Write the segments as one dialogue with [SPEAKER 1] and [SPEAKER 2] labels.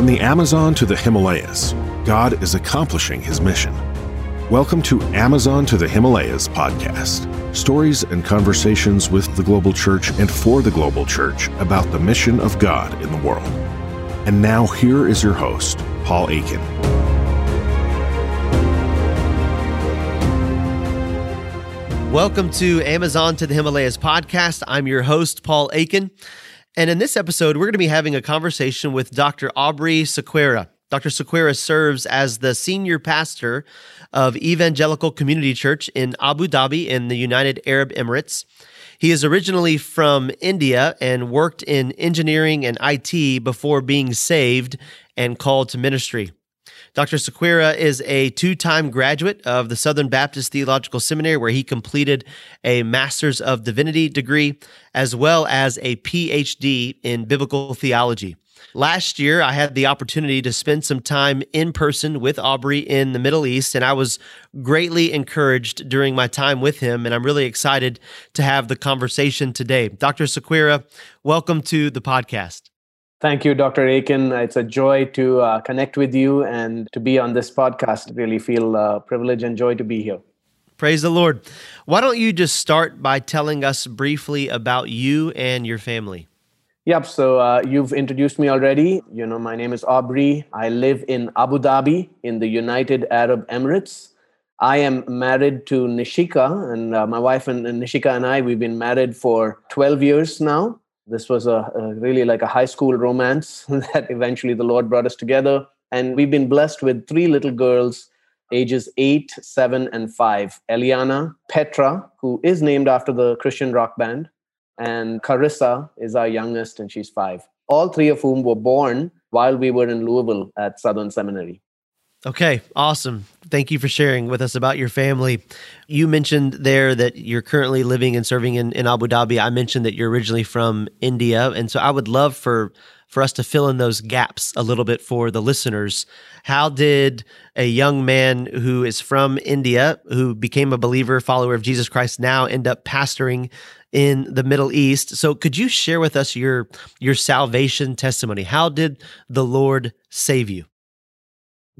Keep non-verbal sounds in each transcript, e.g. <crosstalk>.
[SPEAKER 1] From the Amazon to the Himalayas, God is accomplishing his mission. Welcome to Amazon to the Himalayas podcast stories and conversations with the global church and for the global church about the mission of God in the world. And now, here is your host, Paul Akin.
[SPEAKER 2] Welcome to Amazon to the Himalayas podcast. I'm your host, Paul Akin. And in this episode, we're going to be having a conversation with Dr. Aubrey Sequeira. Dr. Sequeira serves as the senior pastor of Evangelical Community Church in Abu Dhabi in the United Arab Emirates. He is originally from India and worked in engineering and IT before being saved and called to ministry. Dr. Sequeira is a two time graduate of the Southern Baptist Theological Seminary, where he completed a Master's of Divinity degree as well as a PhD in Biblical Theology. Last year, I had the opportunity to spend some time in person with Aubrey in the Middle East, and I was greatly encouraged during my time with him. And I'm really excited to have the conversation today. Dr. Sequeira, welcome to the podcast.
[SPEAKER 3] Thank you, Dr. Akin. It's a joy to uh, connect with you and to be on this podcast. Really feel uh, privilege and joy to be here.
[SPEAKER 2] Praise the Lord. Why don't you just start by telling us briefly about you and your family?
[SPEAKER 3] Yep. So uh, you've introduced me already. You know, my name is Aubrey. I live in Abu Dhabi in the United Arab Emirates. I am married to Nishika, and uh, my wife and, and Nishika and I, we've been married for 12 years now this was a, a, really like a high school romance <laughs> that eventually the lord brought us together. And we've been blessed with three little girls ages 8 7 and 5 eliana petra who is named after the christian rock band and carissa is our youngest and she's 5 all three of whom were born while we were in louisville at southern seminary
[SPEAKER 2] Okay, awesome. Thank you for sharing with us about your family. You mentioned there that you're currently living and serving in, in Abu Dhabi. I mentioned that you're originally from India. And so I would love for for us to fill in those gaps a little bit for the listeners. How did a young man who is from India, who became a believer, follower of Jesus Christ, now end up pastoring in the Middle East? So could you share with us your your salvation testimony? How did the Lord save you?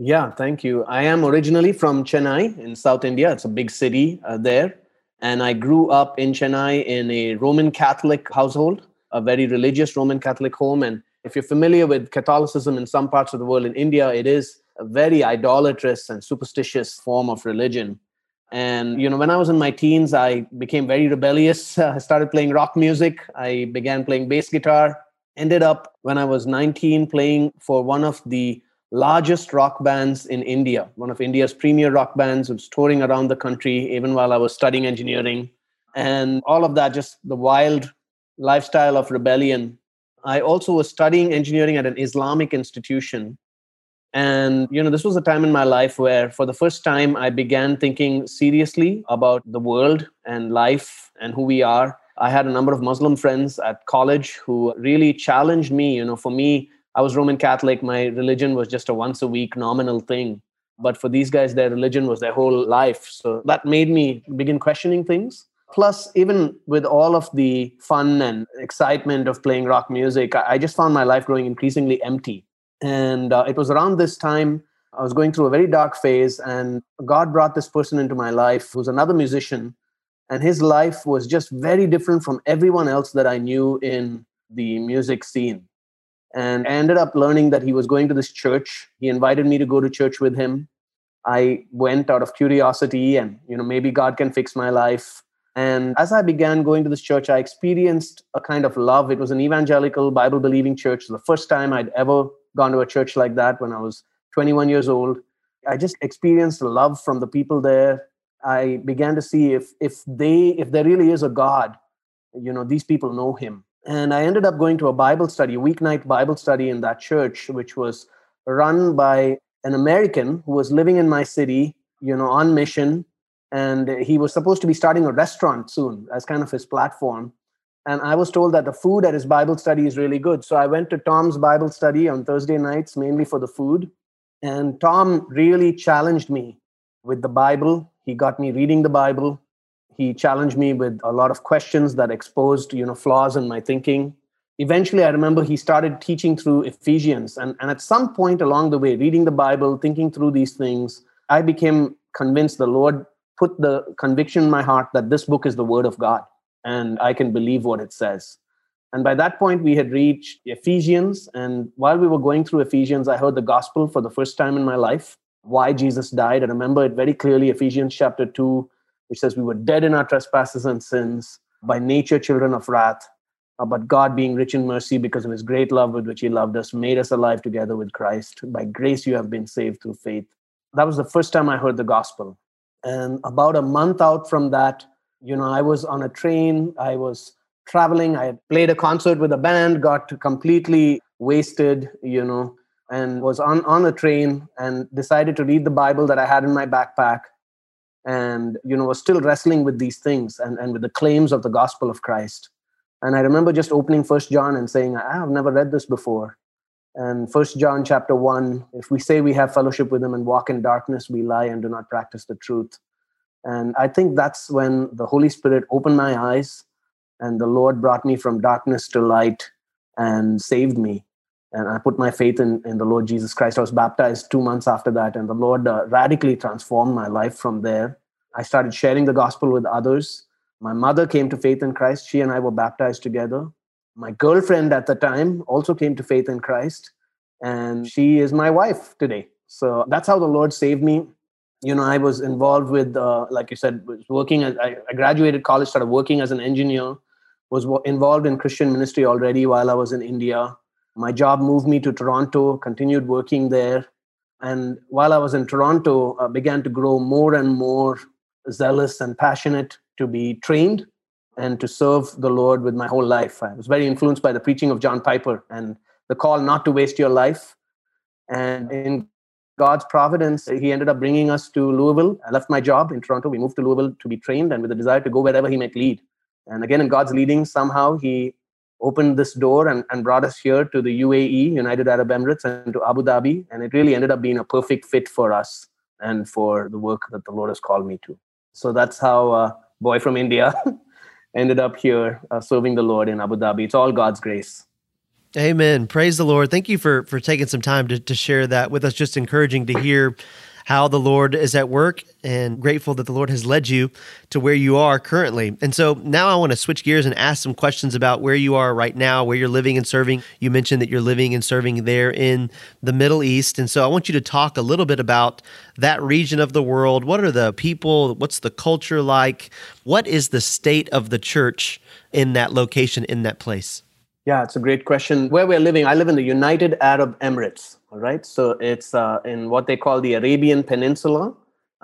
[SPEAKER 3] Yeah, thank you. I am originally from Chennai in South India. It's a big city uh, there. And I grew up in Chennai in a Roman Catholic household, a very religious Roman Catholic home. And if you're familiar with Catholicism in some parts of the world, in India, it is a very idolatrous and superstitious form of religion. And, you know, when I was in my teens, I became very rebellious. <laughs> I started playing rock music. I began playing bass guitar. Ended up, when I was 19, playing for one of the largest rock bands in India, one of India's premier rock bands, was touring around the country even while I was studying engineering. And all of that, just the wild lifestyle of rebellion. I also was studying engineering at an Islamic institution. And, you know, this was a time in my life where, for the first time, I began thinking seriously about the world and life and who we are. I had a number of Muslim friends at college who really challenged me. You know, for me, I was Roman Catholic. My religion was just a once a week nominal thing. But for these guys, their religion was their whole life. So that made me begin questioning things. Plus, even with all of the fun and excitement of playing rock music, I just found my life growing increasingly empty. And uh, it was around this time I was going through a very dark phase, and God brought this person into my life who's another musician. And his life was just very different from everyone else that I knew in the music scene and I ended up learning that he was going to this church. He invited me to go to church with him. I went out of curiosity and, you know, maybe God can fix my life. And as I began going to this church, I experienced a kind of love. It was an evangelical, Bible believing church. The first time I'd ever gone to a church like that when I was 21 years old. I just experienced love from the people there. I began to see if if they if there really is a God, you know, these people know him and I ended up going to a Bible study, a weeknight Bible study in that church, which was run by an American who was living in my city, you know, on mission. And he was supposed to be starting a restaurant soon as kind of his platform. And I was told that the food at his Bible study is really good. So I went to Tom's Bible study on Thursday nights, mainly for the food. And Tom really challenged me with the Bible. He got me reading the Bible he challenged me with a lot of questions that exposed you know flaws in my thinking eventually, I remember he started teaching through Ephesians. And, and at some point along the way, reading the Bible, thinking through these things, I became convinced the Lord put the conviction in my heart that this book is the Word of God and I can believe what it says. And by that point, we had reached Ephesians. And while we were going through Ephesians, I heard the gospel for the first time in my life why Jesus died. I remember it very clearly Ephesians chapter 2, which says, We were dead in our trespasses and sins, by nature children of wrath. Uh, but God, being rich in mercy because of his great love with which he loved us, made us alive together with Christ. By grace, you have been saved through faith. That was the first time I heard the gospel. And about a month out from that, you know, I was on a train, I was traveling, I had played a concert with a band, got completely wasted, you know, and was on, on a train and decided to read the Bible that I had in my backpack and, you know, was still wrestling with these things and, and with the claims of the gospel of Christ. And I remember just opening First John and saying, I have never read this before. And First John chapter one, if we say we have fellowship with him and walk in darkness, we lie and do not practice the truth. And I think that's when the Holy Spirit opened my eyes and the Lord brought me from darkness to light and saved me. And I put my faith in, in the Lord Jesus Christ. I was baptized two months after that, and the Lord uh, radically transformed my life from there. I started sharing the gospel with others. My mother came to faith in Christ. She and I were baptized together. My girlfriend at the time also came to faith in Christ, and she is my wife today. So that's how the Lord saved me you know i was involved with uh, like you said was working as, I, I, graduated college started working as an engineer was involved in christian ministry already while i was in india my job moved me to toronto continued working there and while i was in toronto I began to grow more and more zealous and passionate to be trained and to serve the lord with my whole life i was very influenced by the preaching of john piper and the call not to waste your life and in God's providence, he ended up bringing us to Louisville. I left my job in Toronto. We moved to Louisville to be trained and with a desire to go wherever he might lead. And again, in God's leading, somehow he opened this door and, and brought us here to the UAE, United Arab Emirates, and to Abu Dhabi. And it really ended up being a perfect fit for us and for the work that the Lord has called me to. So that's how a boy from India <laughs> ended up here uh, serving the Lord in Abu Dhabi. It's all God's grace.
[SPEAKER 2] Amen. Praise the Lord. Thank you for for taking some time to, to share that with us. Just encouraging to hear how the Lord is at work and grateful that the Lord has led you to where you are currently. And so now I want to switch gears and ask some questions about where you are right now, where you're living and serving. You mentioned that you're living and serving there in the Middle East. And so I want you to talk a little bit about that region of the world. What are the people? What's the culture like? What is the state of the church in that location, in that place?
[SPEAKER 3] Yeah, it's a great question. Where we're living, I live in the United Arab Emirates. All right, so it's uh, in what they call the Arabian Peninsula.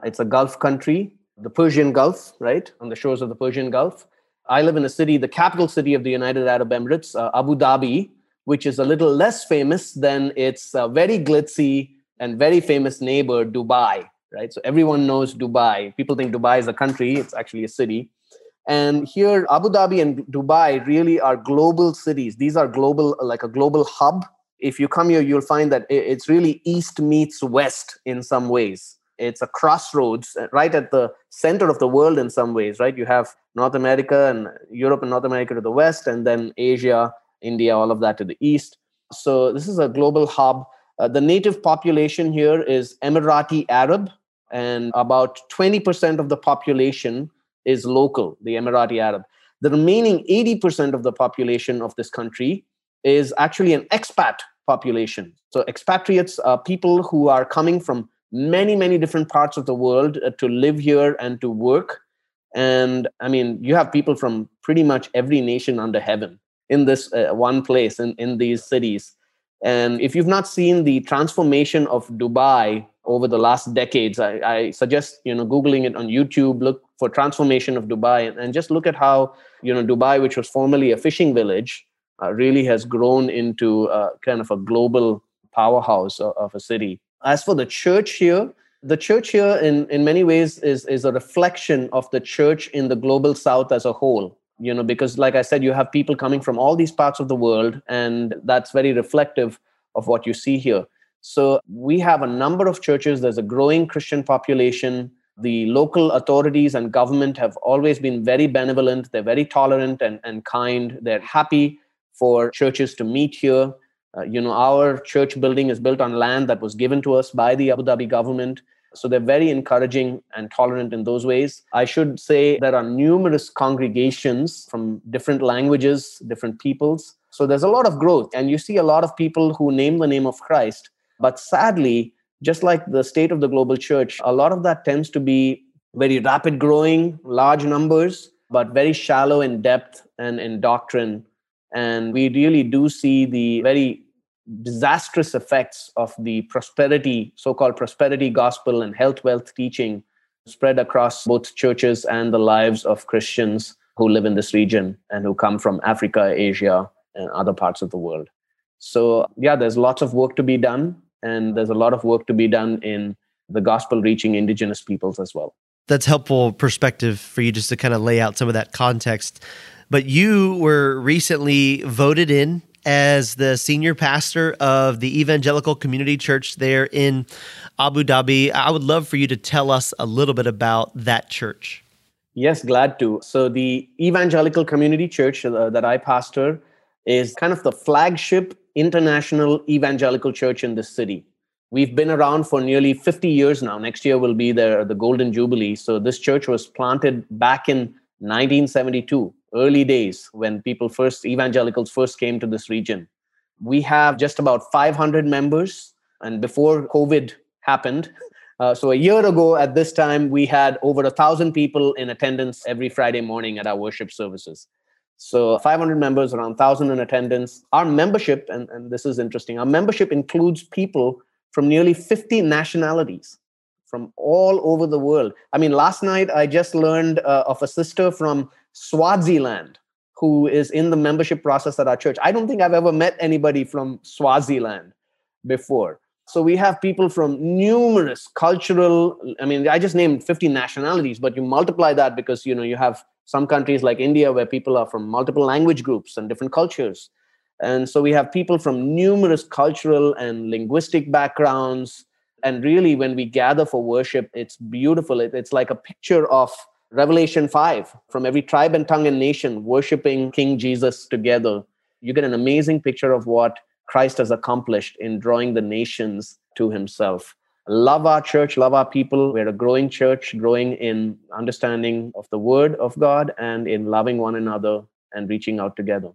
[SPEAKER 3] It's a Gulf country, the Persian Gulf, right, on the shores of the Persian Gulf. I live in a city, the capital city of the United Arab Emirates, uh, Abu Dhabi, which is a little less famous than its uh, very glitzy and very famous neighbor, Dubai, right? So everyone knows Dubai. People think Dubai is a country, it's actually a city. And here, Abu Dhabi and Dubai really are global cities. These are global, like a global hub. If you come here, you'll find that it's really east meets west in some ways. It's a crossroads uh, right at the center of the world in some ways, right? You have North America and Europe and North America to the west, and then Asia, India, all of that to the east. So this is a global hub. Uh, the native population here is Emirati Arab, and about 20% of the population is local, the Emirati Arab. The remaining 80% of the population of this country is actually an expat population. So, expatriates are people who are coming from many, many different parts of the world uh, to live here and to work. And I mean, you have people from pretty much every nation under heaven in this uh, one place, in, in these cities. And if you've not seen the transformation of Dubai over the last decades, I, I suggest you know googling it on YouTube. Look for transformation of Dubai, and, and just look at how you know Dubai, which was formerly a fishing village, uh, really has grown into uh, kind of a global powerhouse of, of a city. As for the church here, the church here in, in many ways is, is a reflection of the church in the global south as a whole. You know because like i said you have people coming from all these parts of the world and that's very reflective of what you see here. So we have a number of churches. There's a growing christian population. The local authorities and government have always been very benevolent. They're very tolerant and, and kind. They're happy for churches to meet here. Uh, you know, our church building is built on land that was given to us by the Abu Dhabi government. So they're very encouraging and tolerant in those ways. I should say there are numerous congregations from different languages, different peoples. So there's a lot of growth. And you see a lot of people who name the name of Christ. But sadly, just like the state of the global church, a lot of that tends to be very rapid growing, large numbers, but very shallow in depth and in doctrine. And we really do see the very disastrous effects of the prosperity, so called prosperity gospel and health wealth teaching spread across both churches and the lives of Christians who live in this region and who come from Africa, Asia, and other parts of the world. So, yeah, there's lots of work to be done, and there's a lot of work to be done in the gospel reaching indigenous peoples as well.
[SPEAKER 2] That's helpful perspective for you just to kind of lay out some of that context. But you were recently voted in as the senior pastor of the Evangelical Community Church there in Abu Dhabi. I would love for you to tell us a little bit about that church.
[SPEAKER 3] Yes, glad to. So, the Evangelical Community Church uh, that I pastor is kind of the flagship international evangelical church in this city. We've been around for nearly 50 years now. Next year will be the, the Golden Jubilee. So, this church was planted back in 1972 early days when people first evangelicals first came to this region. We have just about 500 members and before covid happened <laughs> uh, so a year ago at this time we had over a thousand people in attendance every friday morning at our worship services. So 500 members around 1000 in attendance. Our membership and, and this is interesting our membership includes people from nearly 50 nationalities from all over the world. I mean last night i just learned uh, of a sister from Swaziland, who is in the membership process at our church. I don't think I've ever met anybody from Swaziland before. So we have people from numerous cultural, I mean, I just named 50 nationalities, but you multiply that because, you know, you have some countries like India where people are from multiple language groups and different cultures. And so we have people from numerous cultural and linguistic backgrounds. And really, when we gather for worship, it's beautiful. It, it's like a picture of Revelation 5 from every tribe and tongue and nation worshiping King Jesus together. You get an amazing picture of what Christ has accomplished in drawing the nations to himself. Love our church, love our people. We're a growing church, growing in understanding of the word of God and in loving one another and reaching out together.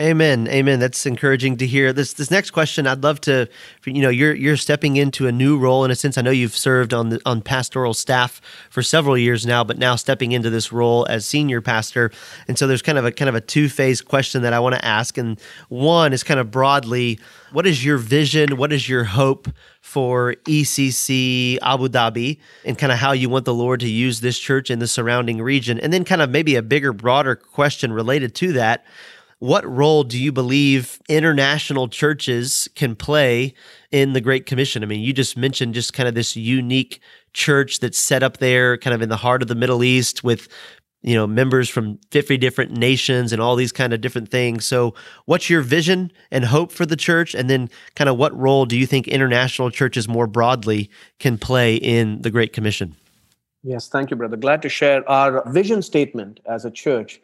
[SPEAKER 2] Amen. Amen. That's encouraging to hear. This this next question, I'd love to you know, you're you're stepping into a new role in a sense. I know you've served on the on pastoral staff for several years now, but now stepping into this role as senior pastor. And so there's kind of a kind of a two-phase question that I want to ask. And one is kind of broadly, what is your vision? What is your hope for ECC Abu Dhabi and kind of how you want the Lord to use this church in the surrounding region? And then kind of maybe a bigger, broader question related to that what role do you believe international churches can play in the Great Commission? I mean, you just mentioned just kind of this unique church that's set up there, kind of in the heart of the Middle East with you know members from 50 different nations and all these kind of different things. So what's your vision and hope for the church? And then kind of what role do you think international churches more broadly can play in the great commission?
[SPEAKER 3] Yes thank you brother. Glad to share our vision statement as a church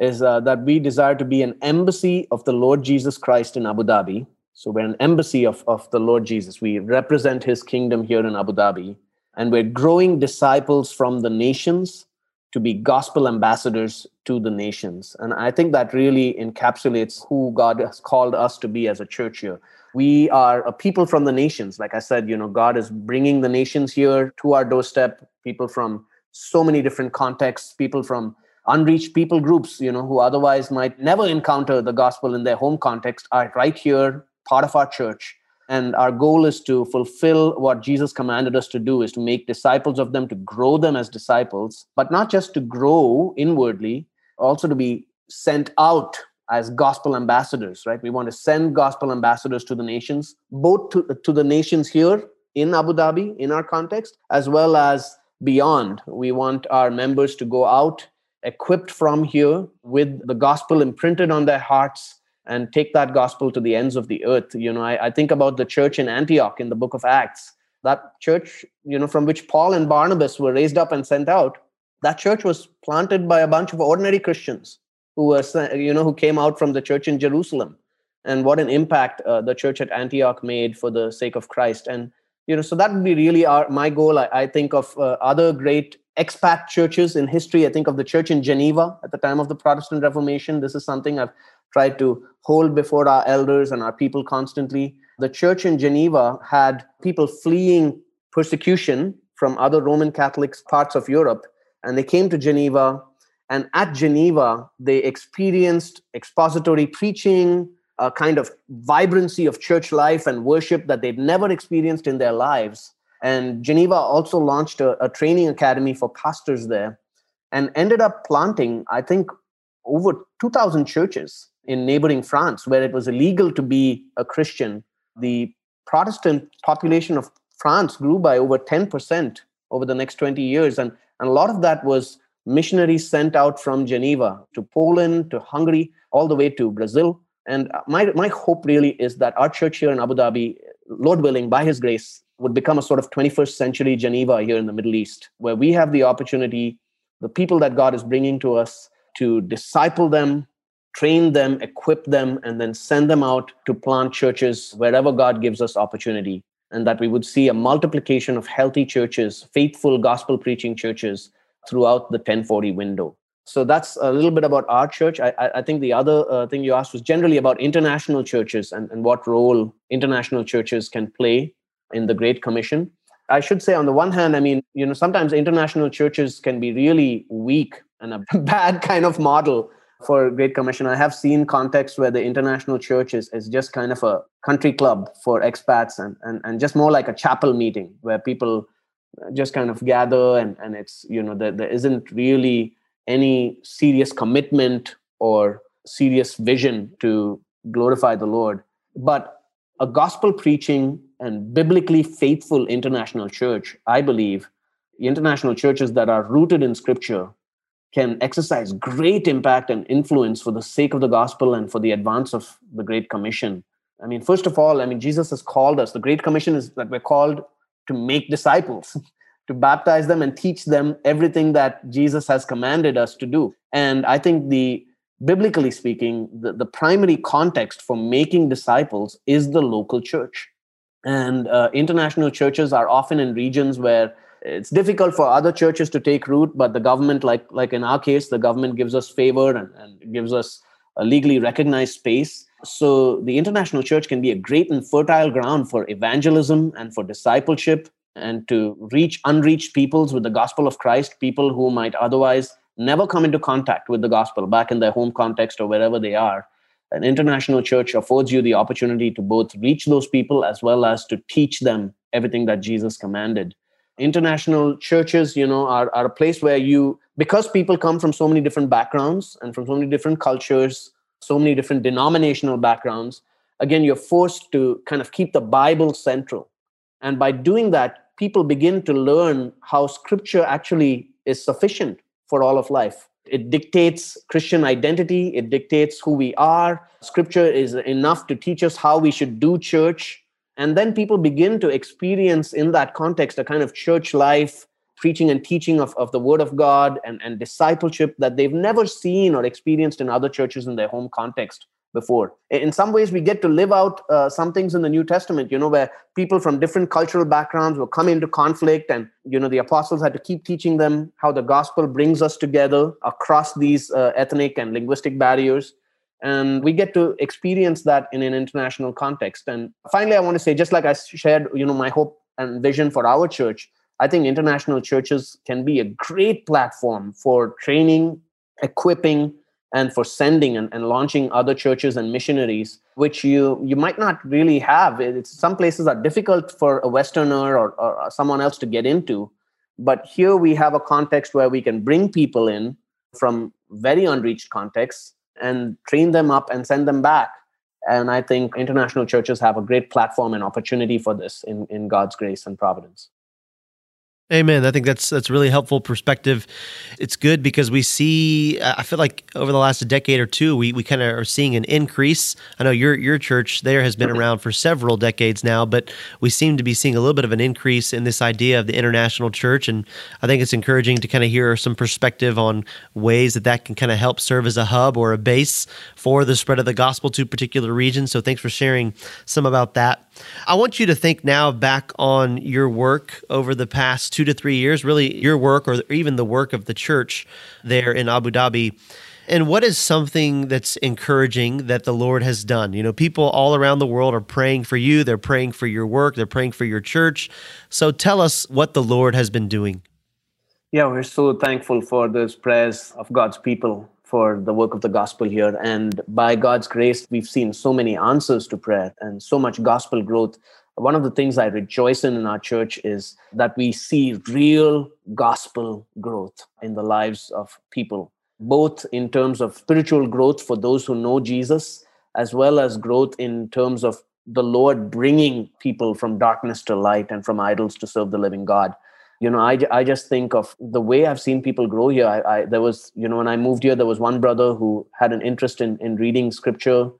[SPEAKER 3] is uh, that we desire to be an embassy of the Lord Jesus Christ in Abu Dhabi. So we're an embassy of, of the Lord Jesus. We represent his kingdom here in Abu Dhabi. And we're growing disciples from the nations to be gospel ambassadors to the nations. And I think that really encapsulates who God has called us to be as a church here. We are a people from the nations. Like I said, you know, God is bringing the nations here to our doorstep, people from so many different contexts, people from unreached people groups you know who otherwise might never encounter the gospel in their home context are right here part of our church. And our goal is to fulfill what jesus commanded us to do is to make disciples of them to grow them as disciples but not just to grow inwardly also to be sent out as gospel ambassadors right? We want to send gospel ambassadors to the nations both to, to the nations here in abu dhabi in our context as well as beyond. We want our members to go out equipped from here with the gospel imprinted on their hearts and take that gospel to the ends of the earth. You know, I, I, think about the church in Antioch in the book of Acts. That church, you know, from which Paul and Barnabas were raised up and sent out, that church was planted by a bunch of ordinary Christians who were you know who came out from the church in Jerusalem, and what an impact uh, the church at Antioch made for the sake of Christ. And you know, so that would be really our my goal. I, I think of uh, other great expat churches in history. I think of the church in Geneva at the time of the Protestant Reformation. This is something I've tried to hold before our elders and our people constantly. The church in Geneva had people fleeing persecution from other Roman Catholic parts of Europe, and they came to Geneva. And at Geneva, they experienced expository preaching, a kind of vibrancy of church life and worship that they'd never experienced in their lives. And Geneva also launched a, a training academy for pastors there and ended up planting, I think, over 2,000 churches in neighboring France where it was illegal to be a Christian. The Protestant population of France grew by over 10% over the next 20 years. And, and a lot of that was missionaries sent out from Geneva to Poland, to Hungary, all the way to Brazil. And my, my hope really is that our church here in Abu Dhabi, Lord willing, by His grace, would become a sort of 21st century Geneva here in the Middle East, where we have the opportunity, the people that God is bringing to us, to disciple them, train them, equip them, and then send them out to plant churches wherever God gives us opportunity. And that we would see a multiplication of healthy churches, faithful gospel preaching churches throughout the 1040 window. So that's a little bit about our church. I, I think the other uh, thing you asked was generally about international churches and, and what role international churches can play in the Great Commission. I should say, on the one hand, I mean, you know, sometimes international churches can be really weak and a <laughs> bad kind of model for Great Commission. I have seen contexts where the international church is, is just kind of a country club for expats and, and, and just more like a chapel meeting where people just kind of gather and, and it's, you know, there, there isn't really any serious commitment or serious vision to glorify the Lord. But a gospel preaching and biblically faithful international church, I believe, international churches that are rooted in scripture can exercise great impact and influence for the sake of the gospel and for the advance of the Great Commission. I mean, first of all, I mean, Jesus has called us. The Great Commission is that we're called to make disciples, <laughs> to baptize them and teach them everything that Jesus has commanded us to do. And I think the biblically speaking, the, the primary context for making disciples is the local church. And uh, international churches are often in regions where it's difficult for other churches to take root but the government like like in our case the government gives us favor and, and gives us a legally recognized space. So the international church can be a great and fertile ground for evangelism and for discipleship and to reach unreached peoples with the gospel of christ people who might otherwise never come into contact with the gospel back in their home context or wherever they are an international church affords you the opportunity to both reach those people as well as to teach them everything that jesus commanded. International churches you know are, are a place where you because people come from so many different backgrounds and from so many different cultures so many different denominational backgrounds again you're forced to kind of keep the bible central. And by doing that people begin to learn how scripture actually is sufficient for all of life it dictates christian identity. It dictates who we are. Scripture is enough to teach us how we should do church. And then people begin to experience in that context a kind of church life, preaching and teaching of, of the word of God and, and discipleship that they've never seen or experienced in other churches in their home context before. In some ways, we get to live out uh, some things in the New Testament, you know, where people from different cultural backgrounds will come into conflict, and, you know, the apostles had to keep teaching them how the gospel brings us together across these uh, ethnic and linguistic barriers and we get to experience that in an international context and finally i want to say just like i shared you know my hope and vision for our church i think international churches can be a great platform for training equipping and for sending and, and launching other churches and missionaries which you you might not really have it's some places are difficult for a westerner or, or someone else to get into but here we have a context where we can bring people in from very unreached contexts and train them up and send them back. And I think international churches have a great platform and opportunity for this in, in God's grace and providence.
[SPEAKER 2] Amen. I think that's that's really helpful perspective. It's good because we see. I feel like over the last decade or two, we, we kind of are seeing an increase. I know your your church there has been around for several decades now, but we seem to be seeing a little bit of an increase in this idea of the international church, and I think it's encouraging to kind of hear some perspective on ways that that can kind of help serve as a hub or a base for the spread of the gospel to particular regions. So thanks for sharing some about that. I want you to think now back on your work over the past two to three years, really your work or even the work of the church there in Abu Dhabi. And what is something that's encouraging that the Lord has done? You know, people all around the world are praying for you, they're praying for your work, they're praying for your church. So tell us what the Lord has been doing.
[SPEAKER 3] Yeah, we're so thankful for those prayers of God's people for the work of the gospel here. And by God's grace, we've seen so many answers to prayer and so much gospel growth. One of the things I rejoice in in our church is that we see real gospel growth in the lives of people, both in terms of spiritual growth for those who know Jesus, as well as growth in terms of the Lord bringing people from darkness to light and from idols to serve the living God. You know I, I just think of the way i've seen people grow here. I, I, there was you know when i moved here there was one brother who had an interest in, in reading scripture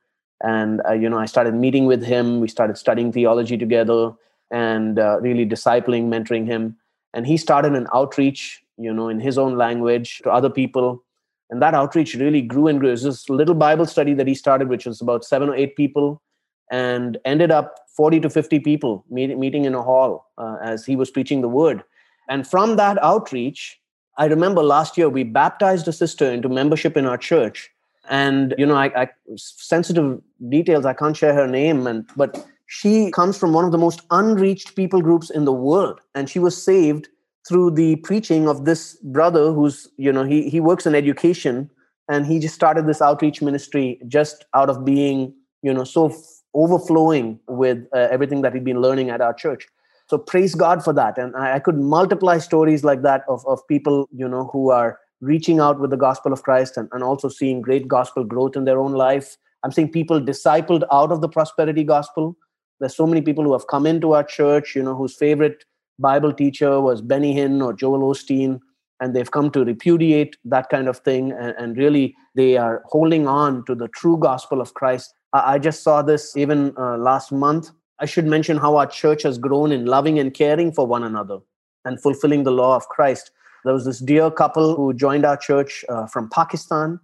[SPEAKER 3] and uh, you know i started meeting with him we started studying theology together and uh, really discipling mentoring him and he started an outreach you know in his own language to other people and that outreach really grew and grew. It was this little Bible study that he started, which was about seven or eight people, and ended up 40 to 50 people meet, meeting in a hall uh, as he was preaching the word. And from that outreach, I remember last year we baptized a sister into membership in our church. And you know, I, I sensitive details, I can't share her name, and but she comes from one of the most unreached people groups in the world. And she was saved through the preaching of this brother who's, you know, he he works in education and he just started this outreach ministry just out of being, you know, so f- overflowing with uh, everything that he'd been learning at our church so praise god for that and i, I could multiply stories like that of, of people you know who are reaching out with the gospel of christ and, and also seeing great gospel growth in their own life i'm seeing people discipled out of the prosperity gospel there's so many people who have come into our church you know whose favorite bible teacher was benny hinn or joel osteen and they've come to repudiate that kind of thing and, and really they are holding on to the true gospel of christ i, I just saw this even uh, last month I should mention how our church has grown in loving and caring for one another and fulfilling the law of Christ. There was this dear couple who joined our church uh, from Pakistan.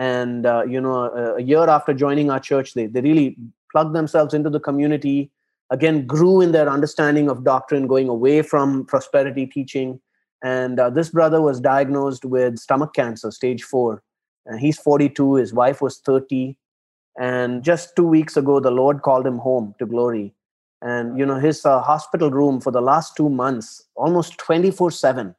[SPEAKER 3] And, uh, you know, a, a, year after joining our church, they, they really plugged themselves into the community, again, grew in their understanding of doctrine, going away from prosperity teaching. And uh, this brother was diagnosed with stomach cancer, stage four. And he's 42, his wife was 30. And just two weeks ago, the Lord called him home to glory and you know his uh, hospital room for the last two months almost 24 7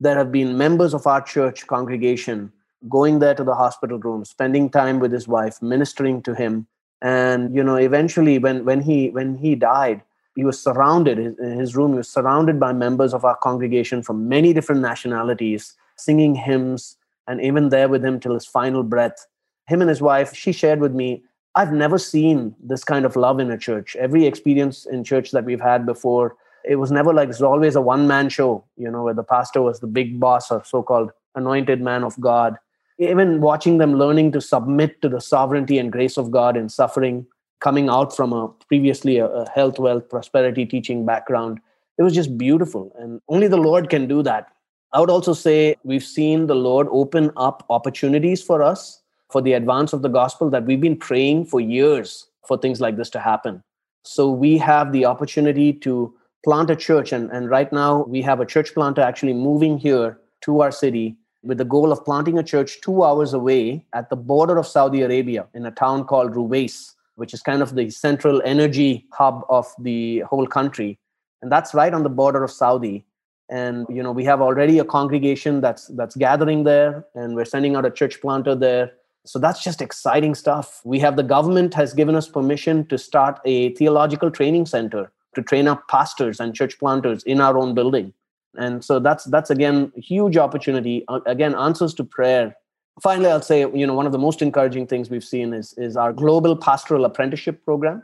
[SPEAKER 3] there have been members of our church congregation going there to the hospital room spending time with his wife ministering to him and you know eventually when when he when he died he was surrounded his, his room he was surrounded by members of our congregation from many different nationalities singing hymns and even there with him till his final breath him and his wife she shared with me I've never seen this kind of love in a church. Every experience in church that we've had before, it was never like it's always a one man show, you know, where the pastor was the big boss or so called anointed man of God. Even watching them learning to submit to the sovereignty and grace of God in suffering, coming out from a previously a, a health, wealth, prosperity teaching background, it was just beautiful. And only the Lord can do that. I would also say we've seen the Lord open up opportunities for us for the advance of the gospel that we've been praying for years for things like this to happen. So we have the opportunity to plant a church. And, and right now, we have a church planter actually moving here to our city with the goal of planting a church two hours away at the border of Saudi Arabia in a town called Ruwais, which is kind of the central energy hub of the whole country. And that's right on the border of Saudi. And you know, we have already a congregation that's that's gathering there, and we're sending out a church planter there so that's just exciting stuff we have the government has given us permission to start a theological training center to train up pastors and church planters in our own building and so that's that's again huge opportunity uh, again answers to prayer finally i'll say you know one of the most encouraging things we've seen is is our global pastoral apprenticeship program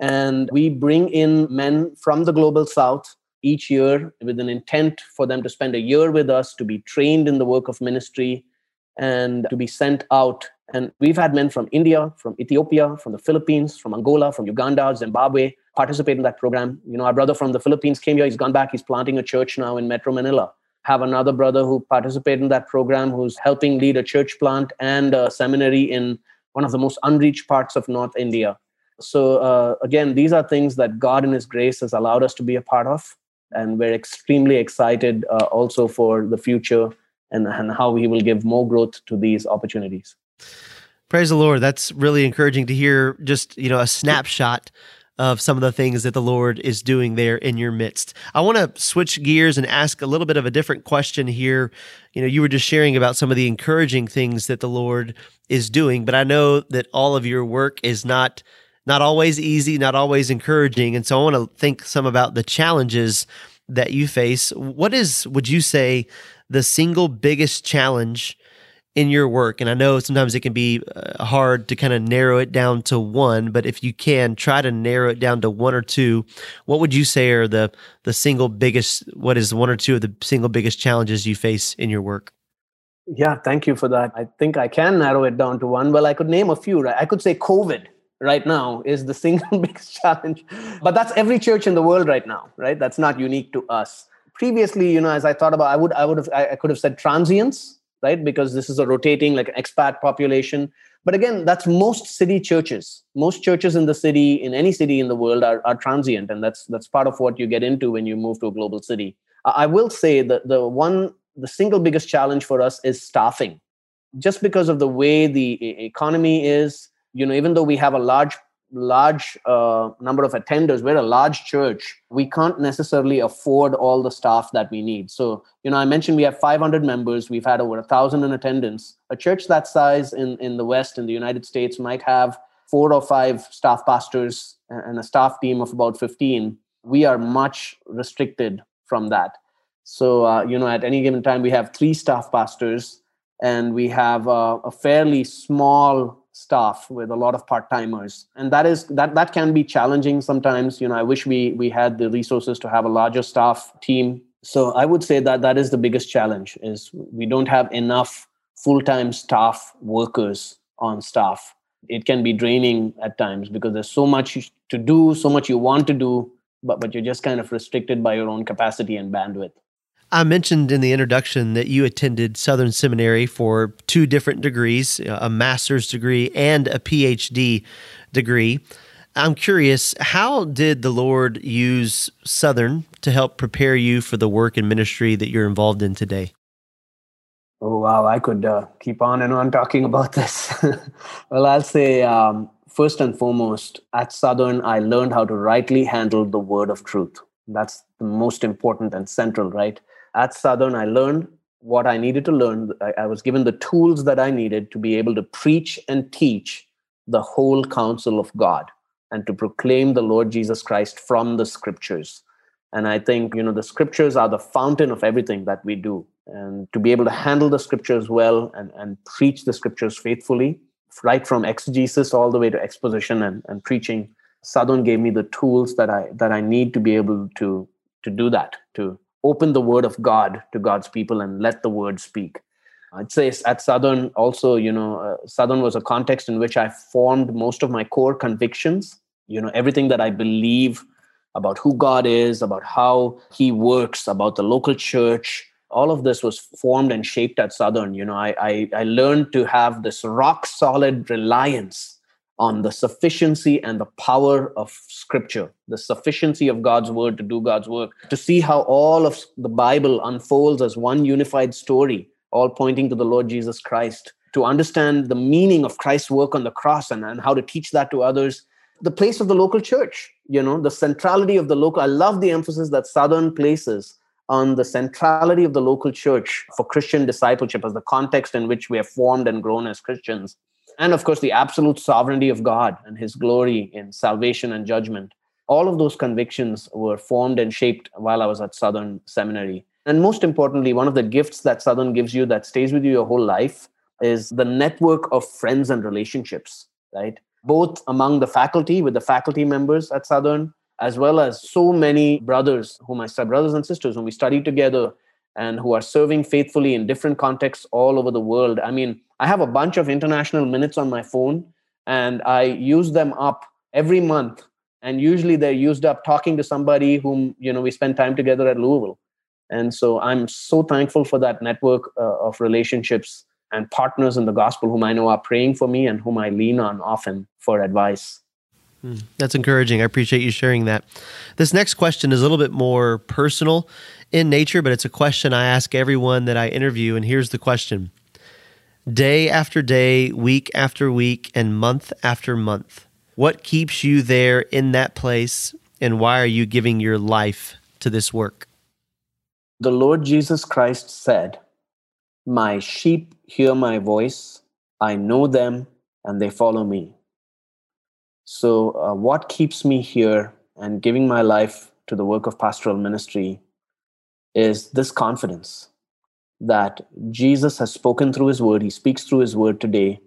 [SPEAKER 3] and we bring in men from the global south each year with an intent for them to spend a year with us to be trained in the work of ministry and to be sent out. And we've had men from India, from Ethiopia, from the Philippines, from Angola, from Uganda, Zimbabwe participate in that program. You know, our brother from the Philippines came here, he's gone back, he's planting a church now in Metro Manila. Have another brother who participated in that program who's helping lead a church plant and a seminary in one of the most unreached parts of North India. So, uh, again, these are things that God in His grace has allowed us to be a part of. And we're extremely excited uh, also for the future and, and how He will give more growth to these opportunities.
[SPEAKER 2] Praise the Lord. That's really encouraging to hear just, you know, a snapshot of some of the things that the Lord is doing there in your midst. I want to switch gears and ask a little bit of a different question here. You know, you were just sharing about some of the encouraging things that the Lord is doing, but I know that all of your work is not not always easy, not always encouraging. And so I want to think some about the challenges that you face. What is, would you say, the single biggest challenge in your work? And I know sometimes it can be uh, hard to kind of narrow it down to one, but if you can try to narrow it down to one or two, what would you say are the the single biggest? What is one or two of the single biggest challenges you face in your work?
[SPEAKER 3] Yeah, thank you for that. I think I can narrow it down to one. Well, I could name a few. Right? I could say COVID right now is the <laughs> single biggest challenge but that's every church in the world right now right that's not unique to us previously you know as i thought about i would i would have i could have said transients right? Because this is a rotating like expat population. But again that's most city churches. Most churches in the city in any city in the world are, are transient and that's that's part of what you get into when you move to a global city. I will say that the one the single biggest challenge for us is staffing. Just because of the way the economy is you know even though we have a large large uh, number of attenders. We're a large church. We can't necessarily afford all the staff that we need. So you know i mentioned we have 500 members. We've had over a thousand in attendance. A church that size in in the west in the united states might have four or five staff pastors and a staff team of about 15 we are much restricted from that. So uh, you know at any given time we have three staff pastors and we have uh, a fairly small staff with a lot of part-timers. And that is that that can be challenging sometimes. You know i wish we we had the resources to have a larger staff team. So i would say that that is the biggest challenge is we don't have enough full-time staff workers on staff. It can be draining at times because there's so much to do so much you want to do but but you're just kind of restricted by your own capacity and bandwidth
[SPEAKER 2] I mentioned in the introduction that you attended Southern Seminary for two different degrees, a master's degree and a PhD degree. I'm curious, how did the Lord use Southern to help prepare you for the work and ministry that you're involved in today?
[SPEAKER 3] Oh, wow. I could uh, keep on and on talking about this. <laughs> well, I'll say um, first and foremost, at Southern, I learned how to rightly handle the word of truth. That's the most important and central, right? At Southern, I learned what I needed to learn. I, I, was given the tools that I needed to be able to preach and teach the whole counsel of God and to proclaim the Lord Jesus Christ from the scriptures. And I think, you know, the scriptures are the fountain of everything that we do. And to be able to handle the scriptures well and, and preach the scriptures faithfully, right from exegesis all the way to exposition and, and preaching, Southern gave me the tools that I that I need to be able to to do that, to open the word of God to God's people and let the word speak. I'd say at Southern also, you know, uh, Southern was a context in which I formed most of my core convictions. You know, everything that I believe about who God is, about how He works, about the local church. All of this was formed and shaped at Southern. You know, I I, I learned to have this rock solid reliance on the sufficiency and the power of scripture the sufficiency of god's word to do god's work to see how all of the bible unfolds as one unified story all pointing to the lord jesus christ to understand the meaning of christ's work on the cross and, and how to teach that to others. The place of the local church you know the centrality of the local i love the emphasis that southern places on the centrality of the local church for christian discipleship as the context in which we have formed and grown as christians and of course the absolute sovereignty of god and his glory in salvation and judgment. All of those convictions were formed and shaped while i was at southern seminary. And most importantly one of the gifts that southern gives you that stays with you your whole life is the network of friends and relationships right? Both among the faculty with the faculty members at southern as well as so many brothers whom I brothers and sisters whom we study together and who are serving faithfully in different contexts all over the world. I mean, I have a bunch of international minutes on my phone and I use them up every month. And usually they're used up talking to somebody whom, you know, we spend time together at Louisville. And so I'm so thankful for that network uh, of relationships and partners in the gospel whom I know are praying for me and whom I lean on often for advice.
[SPEAKER 2] Hmm, that's encouraging. I appreciate you sharing that. This next question is a little bit more personal in nature, but it's a question I ask everyone that I interview. And here's the question Day after day, week after week, and month after month, what keeps you there in that place, and why are you giving your life to this work?
[SPEAKER 3] The Lord Jesus Christ said, My sheep hear my voice, I know them, and they follow me. So, uh, what keeps me here and giving my life to the work of pastoral ministry is this confidence that Jesus has spoken through his word, he speaks through his word today,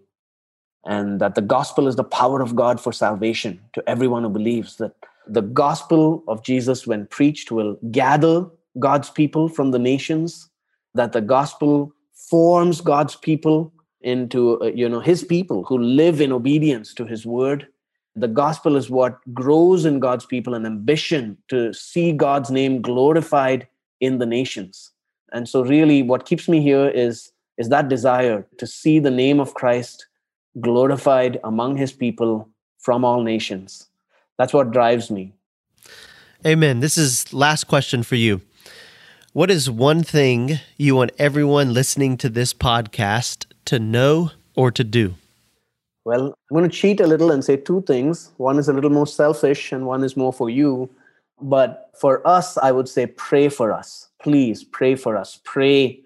[SPEAKER 3] and that the gospel is the power of God for salvation to everyone who believes. That the gospel of Jesus, when preached, will gather God's people from the nations, that the gospel forms God's people into uh, you know his people who live in obedience to his word the gospel is what grows in God's people an ambition to see God's name glorified in the nations. And so really what keeps me here is is that desire to see the name of Christ glorified among his people from all nations. That's what drives me.
[SPEAKER 2] Amen. This is last question for you. What is one thing you want everyone listening to this podcast to know or to do?
[SPEAKER 3] Well, I'm going to cheat a little and say two things. One is a little more selfish, and one is more for you. But for us, I would say pray for us. Please pray for us. Pray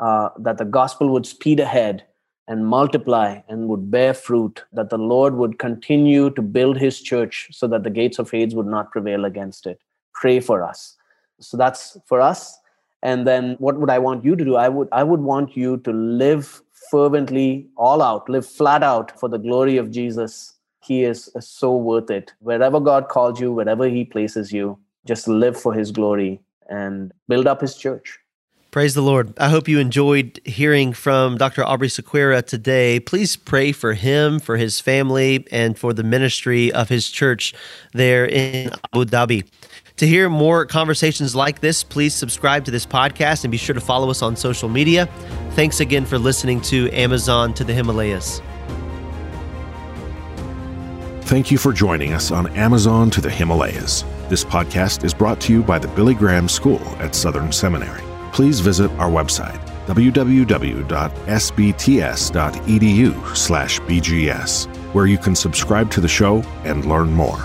[SPEAKER 3] uh, that the gospel would speed ahead and multiply and would bear fruit, that the Lord would continue to build his church so that the gates of Hades would not prevail against it. Pray for us. So that's for us. And then what would I want you to do? I would I would want you to live fervently, all out, live flat out for the glory of Jesus. He is so worth it. Wherever God calls you, wherever He places you, just live for His glory and build up His church.
[SPEAKER 2] Praise the Lord. I hope you enjoyed hearing from Dr. Aubrey Sequeira today. Please pray for him, for his family, and for the ministry of his church there in Abu Dhabi. To hear more conversations like this, please subscribe to this podcast and be sure to follow us on social media. Thanks again for listening to Amazon to the Himalayas.
[SPEAKER 1] Thank you for joining us on Amazon to the Himalayas. This podcast is brought to you by the Billy Graham School at Southern Seminary. Please visit our website www.sbts.edu/bgs where you can subscribe to the show and learn more.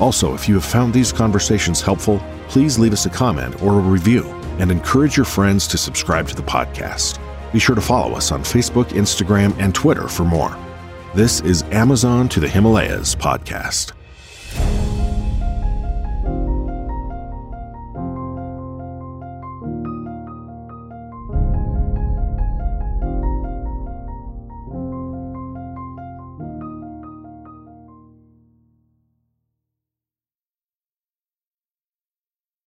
[SPEAKER 1] Also, if you have found these conversations helpful, please leave us a comment or a review and encourage your friends to subscribe to the podcast. Be sure to follow us on Facebook, Instagram, and Twitter for more. This is Amazon to the Himalayas podcast.